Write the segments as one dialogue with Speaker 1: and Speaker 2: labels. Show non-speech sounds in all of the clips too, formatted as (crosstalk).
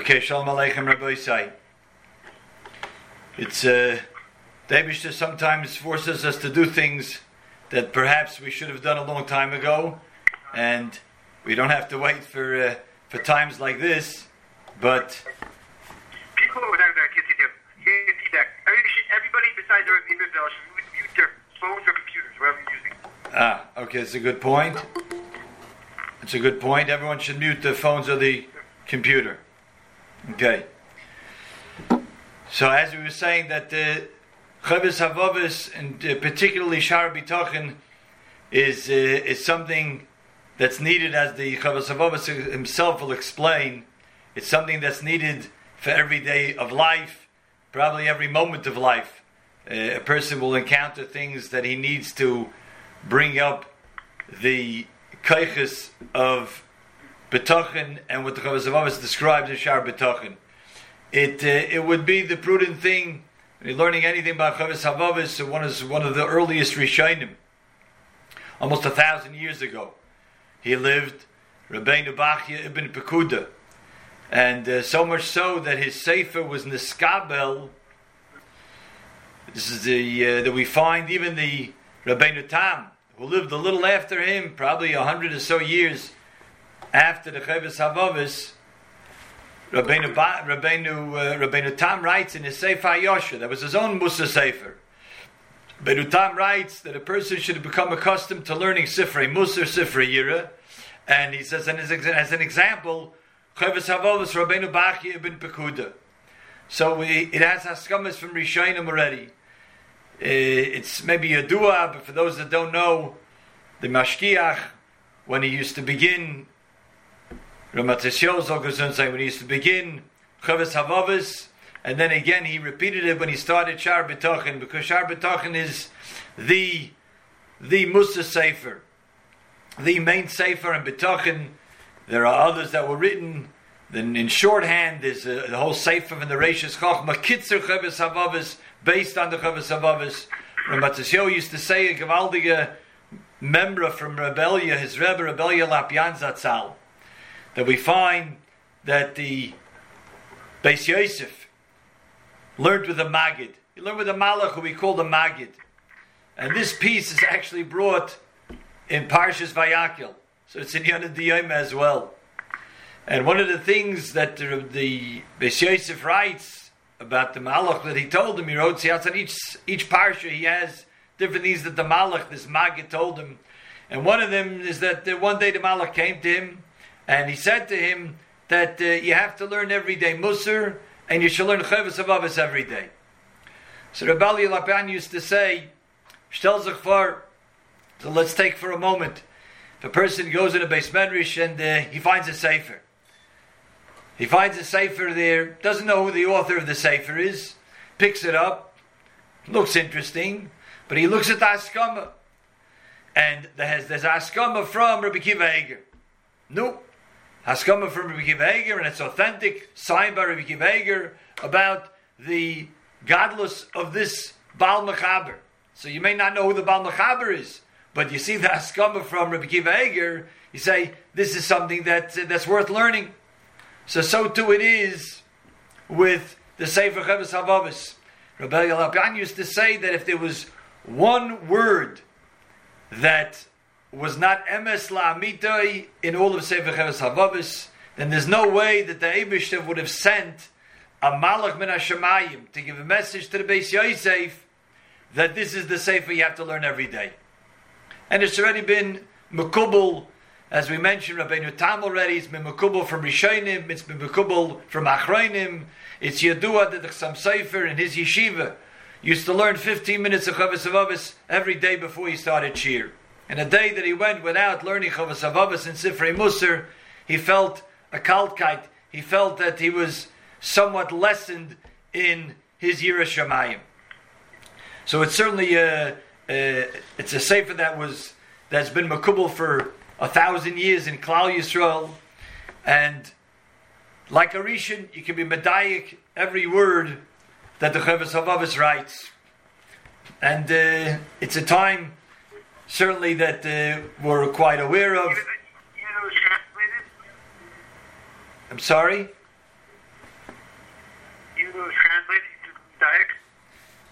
Speaker 1: Okay, Shalom Aleichem Rabbi Isai. It's, uh, the Abishter sometimes forces us to do things that perhaps we should have done a long time ago, and we don't have to wait for, uh, for times like this, but
Speaker 2: People without their kids, you can see that. Everybody besides their individual should mute their phones or computers, whatever you're using.
Speaker 1: Ah, okay, that's a good point. It's a good point. Everyone should mute the phones or the computer. Okay. So as we were saying that the Chavis Havavis and uh, particularly Shar B'Tachin is uh, is something that's needed as the Chavis Havavis himself will explain. It's something that's needed for every day of life, probably every moment of life. Uh, a person will encounter things that he needs to bring up the kaiches of betachin and what the Chavos Avavis describes in Shar betachin. It uh, it would be the prudent thing. Learning anything about Chavos Havavis, one is one of the earliest Rishonim, almost a thousand years ago. He lived Rabbeinu Bachya ibn Pekuda, and uh, so much so that his sefer was niskabel. This is the uh, that we find even the Rabbeinu Tam, who lived a little after him, probably a hundred or so years after the Chavis Havavis, Rabbeinu, ba- Rabbeinu, uh, Rabbeinu Tam writes in his Sefer Yosha, that was his own Musa Sefer. Rabbeinu Tam writes that a person should become accustomed to learning Sifrei Musa, Sifrei Yira, and he says, and as, as an example, Chavis Havavis, Rabbeinu Bachya ibn Pekuda. So we, it has Haskamas from Rishonim already. Uh, it's maybe a dua, but for those that don't know, the Mashkiach, when he used to begin Ramatisyoz say when he used to begin Chavis Havavis, and then again he repeated it when he started Shar B'Tachin, because Shar B'Tachin is the the Musa Sefer, the main Sefer in B'Tachin. There are others that were written. Then in shorthand, there's a, the whole Sefer in the Reishis Chochma Kitzer Chavis Havavis, based on the Chavis Havavis. Ramatisyo used to say a Gavaldige member from Reb Elya, his Rebbe Reb Elya Lopian Zatzal that we find that the Beis Yosef learned with a Magid. He learned with a Malach who we call the Magid. And this piece is actually brought in Parshas Vayakhel. So it's in Yonah Diyom as well. And one of the things that the, the Beis Yosef writes about the Malach that he told him, he wrote, see, outside each, each Parsha he has different things that the Malach, this Magid told him. And one of them is that one day the Malach came to him and he said to him that uh, you have to learn every day Musar, and you should learn Chavis Avavis every day. So Rabbi Lapan used to say, Shtel so let's take for a moment. If a person goes in a base medrash and uh, he finds a sefer, he finds a sefer there, doesn't know who the author of the sefer is, picks it up, looks interesting, but he looks at the Askama, and there's, there's Askama from Rabbi Kiva Eger. Nope. Haskama from Rabbi Kiva and it's authentic, signed by Rabbi Kiva about the godless of this Baal Mechaber. So you may not know who the Baal Mechaber is, but you see the Haskama from Rabbi Kiva you say, this is something that, uh, that's worth learning. So, so too it is with the Sefer Chavis Havavis. Rabbi Yalapian used to say that if there was one word that was not emes la'amitai in all of Sefer Cheves Havavis, then there's no way that the Eibishter would have sent a Malach min Hashemayim to give a message to the Beis Yosef that this is the Sefer you have to learn every day. And it's already been Mekubal, as we mentioned, Rabbeinu Tam already, it's been Mekubal from Rishonim, it's been Mekubal from Achronim, it's Yadua that the Chasam Sofer in his yeshiva used to learn 15 minutes of Chavis Havavis every day before he started Shir. In a day that he went without learning Chavas Avavas and Sifrei Musar, he felt a kalkite. He felt that he was somewhat lessened in his Yiras Shamayim. So it's certainly a, a, it's a sefer that was that's been makubal for a thousand years in Klal Yisrael, and like a Rishon, you can be medayik every word that the Chavas Havavis writes, and uh, it's a time certainly that uh, we're quite aware of. I'm sorry?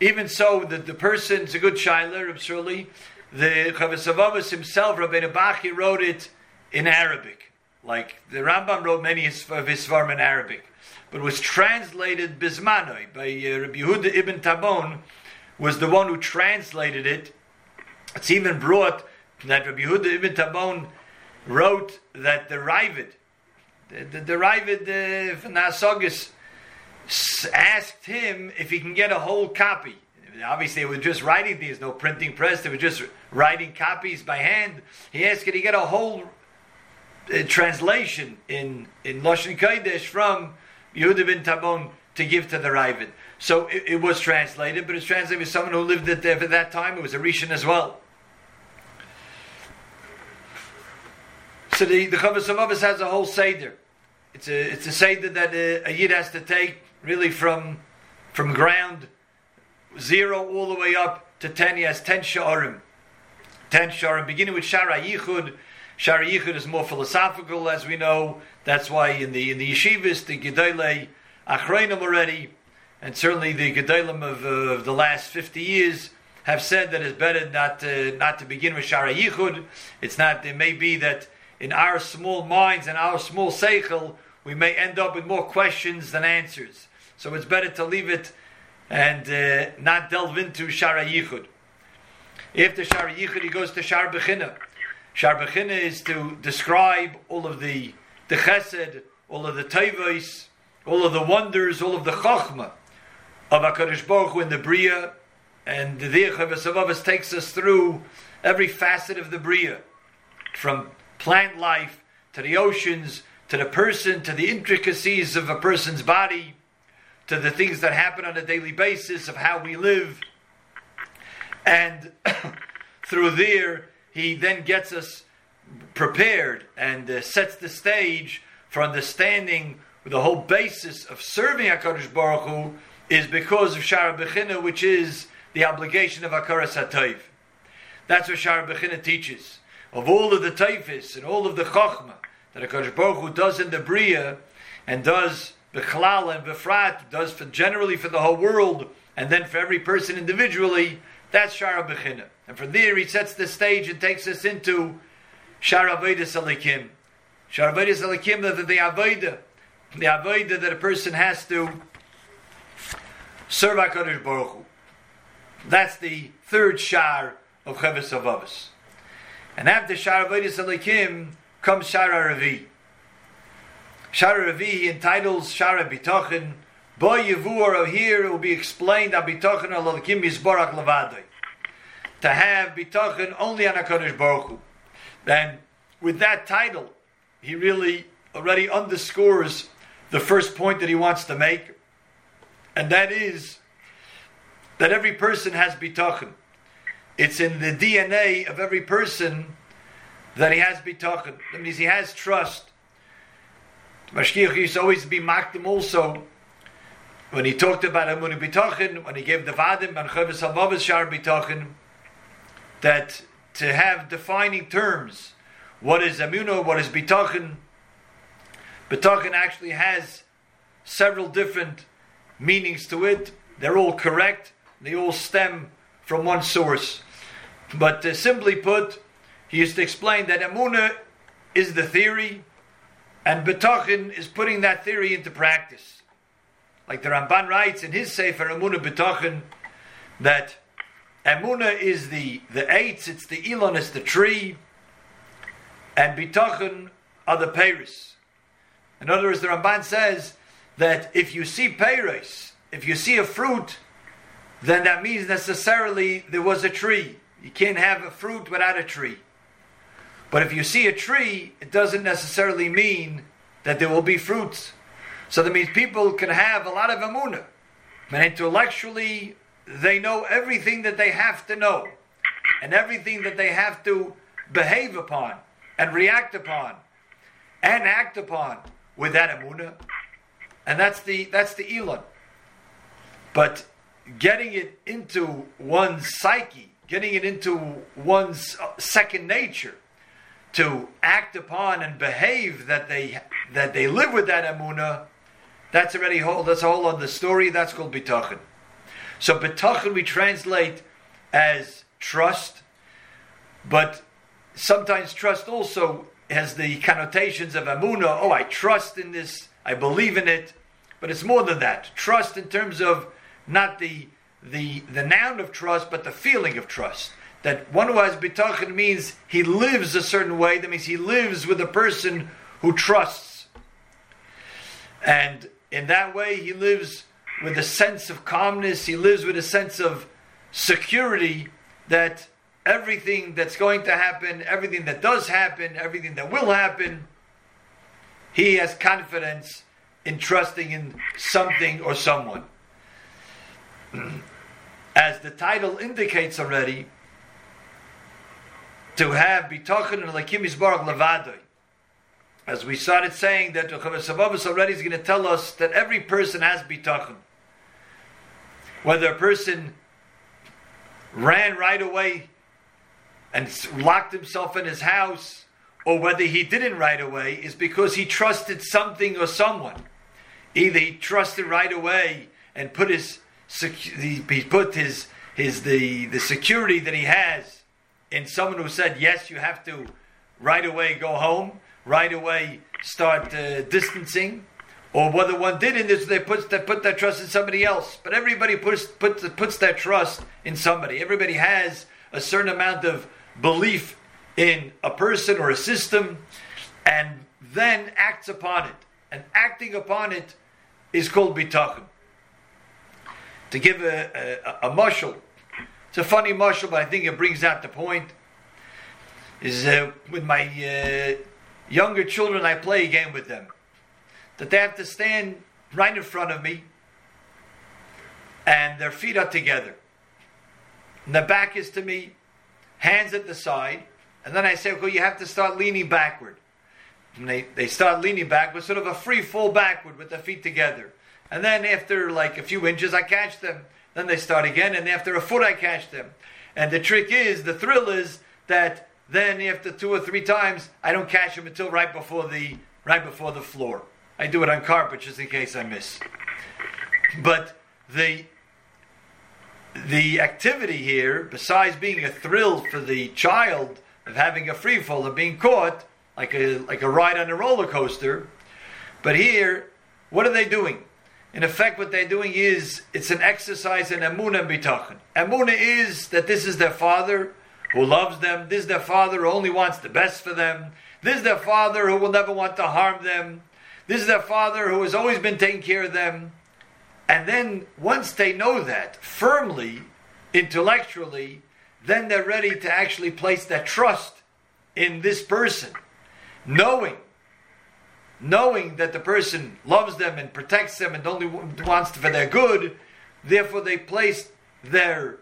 Speaker 1: Even so, the, the person's a good shiler, absolutely. The Chavasavavas himself, Rabbeinu Bachya, wrote it in Arabic. Like the Rambam wrote many of his Svarm in Arabic, but was translated Bismanoi by uh, Rabbi Yehuda ibn Tibbon, was the one who translated it it's even brought that Rabbi Yehuda ibn Tibbon wrote that the Ravid, the, the, the Ravid uh, from Nasogis, asked him if he can get a whole copy. Obviously, they were just writing these, no printing press. They were just writing copies by hand. He asked, "Can he get a whole uh, translation in in Lashon Kodesh from Yehuda bin Tibbon to give to the Ravid?" So it, it, was translated, but it's translated by someone who lived at for that time. It was a Rishon as well. So the the Chavos has a whole seder. It's a it's a seder that a, a yid has to take really from from ground zero all the way up to ten. He has ten sharim, ten sharim, beginning with Shara Yichud. Shara Yichud is more philosophical, as we know. That's why in the in the yeshivas, the Gedolei Achreinim already, and certainly the Gedolim of, uh, of the last fifty years have said that it's better not to, not to begin with Shara Yichud. It's not. It may be that in our small minds and our small seichel, we may end up with more questions than answers. So it's better to leave it and uh, not delve into Shara Yichud. After Shara Yichud, he goes to Shar Bechina. Shar Bechina is to describe all of the, the chesed, all of the tevos, all of the wonders, all of the chachma of HaKadosh Baruch Hu in the Bria, and the Diach takes us through every facet of the Bria, from plant life to the oceans, to the person, to the intricacies of a person's body, to the things that happen on a daily basis of how we live. And (coughs) through there, he then gets us prepared and uh, sets the stage for understanding the whole basis of serving HaKadosh Baruch Hu is because of Shara Bechina, which is the obligation of Akaras HaTayv. That's what Shara Bechina teaches. Of all of the Taifis and all of the Chochmah that HaKadosh Baruch Hu does in the Bria and does Bechlal and Befrat does for generally for the whole world, and then for every person individually, that's Shara Bechina. And from there he sets the stage and takes us into Shara Avedis Alikim. Shara Avedis Alikim, the, the Aveda, the Aveda that a person has to serve HaKadosh Baruch Hu. That's the third Shar of Chavis Avavas. And after Shara Avedis Alikim comes Shara Ravi. Shara Ravi he entitles Shara Bitochen. Boy Yavur here it will be explained that Bitochen Alakim Yisborach Levadoi. To have Bitochen only on HaKadosh Baruch Hu. Then with that title, he really already underscores the first point that he wants to make, and that is that every person has bitachon. It's in the DNA of every person that he has bitachon. That means he has trust Mashgiach used to always be makdim also when he talked about Amun B'tachin, when he gave the Vadim and Chavis Hamavis Shar B'tachin, that to have defining terms, what is Amuno, what is B'tachin, B'tachin actually has several different meanings to it. They're all correct. They all stem from one source. But uh, simply put, he used to explain that Amunah is the theory, and Betachin is putting that theory into practice. Like the Ramban writes in his Sefer Emunah Betachin that Emunah is the, the eights, it's the Elon, it's the tree, and Betachin are the Paris. In other words, the Ramban says that if you see Paris, if you see a fruit, then that means necessarily there was a tree. You can't have a fruit without a tree. But if you see a tree, it doesn't necessarily mean that there will be fruits. So that means people can have a lot of amunah. And intellectually, they know everything that they have to know. And everything that they have to behave upon and react upon and act upon with that amunah. And that's the that's the elon. But getting it into one's psyche, getting it into one's uh, second nature, to act upon and behave that they that they live with that emuna, that's already whole. That's a whole other story. That's called bitachon. So betachin we translate as trust, but sometimes trust also has the connotations of amuna. Oh, I trust in this. I believe in it. But it's more than that. Trust in terms of not the the the noun of trust, but the feeling of trust. That one who has bitachon means he lives a certain way. That means he lives with a person who trusts, and in that way he lives with a sense of calmness. He lives with a sense of security that everything that's going to happen, everything that does happen, everything that will happen, he has confidence in trusting in something or someone. (clears throat) As the title indicates already, to have bitachon and lakim isbarach levadoi. As we started saying that Chavasavavas already is going to tell us that every person has bitachon. Whether a person ran right away and locked himself in his house, or whether he didn't right away, is because he trusted something or someone. Either he trusted right away and put his he put his his the the security that he has in someone who said yes, you have to right away go home, right away start uh, distancing, or whether one didn't, is they put they put their trust in somebody else. But everybody puts puts puts their trust in somebody. Everybody has a certain amount of belief in a person or a system, and then acts upon it. And acting upon it is called bitachon. To give a, a, a mushal, it's a funny mushal, but I think it brings out the point. Is uh, with my uh, younger children, I play a game with them that they have to stand right in front of me, and their feet are together, and their back is to me, hands at the side, and then I say, "Okay, you have to start leaning backward." And they, they start leaning back with sort of a free fall backward with their feet together. And then after like a few inches, I catch them. Then they start again, and after a foot, I catch them. And the trick is, the thrill is that then after two or three times, I don't catch them until right before the right before the floor. I do it on carpet just in case I miss. But the the activity here, besides being a thrill for the child of having a free fall of being caught, like a like a ride on a roller coaster. But here, what are they doing? In effect, what they're doing is it's an exercise in emuna and bitachon. Emuna is that this is their father who loves them. This is their father who only wants the best for them. This is their father who will never want to harm them. This is their father who has always been taking care of them. And then once they know that firmly, intellectually, then they're ready to actually place their trust in this person knowing knowing that the person loves them and protects them and only wants for their good, therefore they place their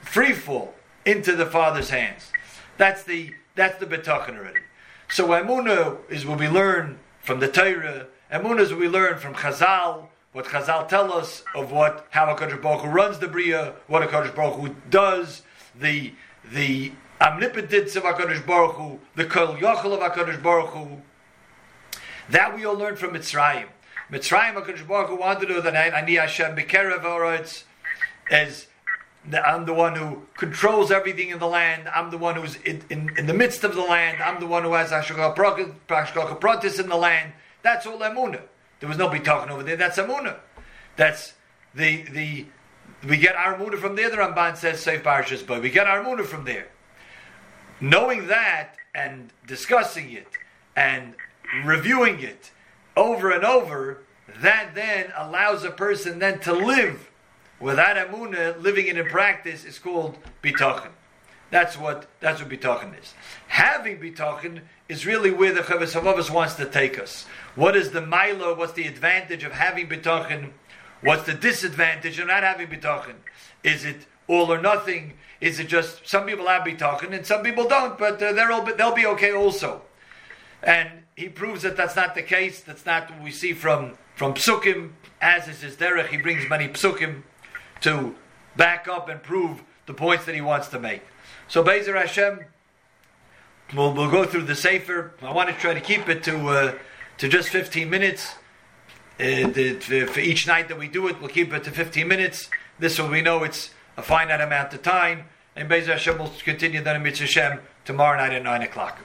Speaker 1: free fall into the Father's hands. That's the that's the betachin already. So emuna is what we learn from the Torah. Emuna is what we learn from Chazal. What Chazal tell us of what how Hakadosh Baruch Hu runs the bria, what Hakadosh Baruch Hu does, the the omnipotence of HaKadosh Baruch Hu, the Kol Yochel of HaKadosh Baruch Hu. That we all learned from Mitzrayim. Mitzrayim, HaKadosh Baruch Hu wanted to that Ani Hashem Bekerev Oretz, as I'm the one who controls everything in the land. I'm the one who's in, in, in the midst of the land. I'm the one who has Hashgacha Pratis in the land. That's all Emunah. There was nobody talking over there. That's Emunah. That's the the we get our Emunah from there. The Ramban says Seif Parshas, but we get our Emunah from there knowing that and discussing it and reviewing it over and over, that then allows a person then to live without amuna, living it in practice is called bitachon. That's what that's what bitachon is. Having bitachon is really where the Chavos Havavos wants to take us. What is the milo? What's the advantage of having bitachon? What's the disadvantage of not having bitachon? Is it all or nothing? Is it just some people have bitachon and some people don't, but uh, they'll be okay also. And he proves that that's not the case. That's not what we see from from psukim. As is his derech, he brings many psukim to back up and prove the points that he wants to make. So Bezer Hashem, we'll, we'll go through the sefer. I want to try to keep it to uh, to just 15 minutes. Uh, the, for each night that we do it, we'll keep it to 15 minutes. This will we know it's a finite amount of time. And Bezer Hashem will continue then in Mitzvah Shem tomorrow night at 9 o'clock.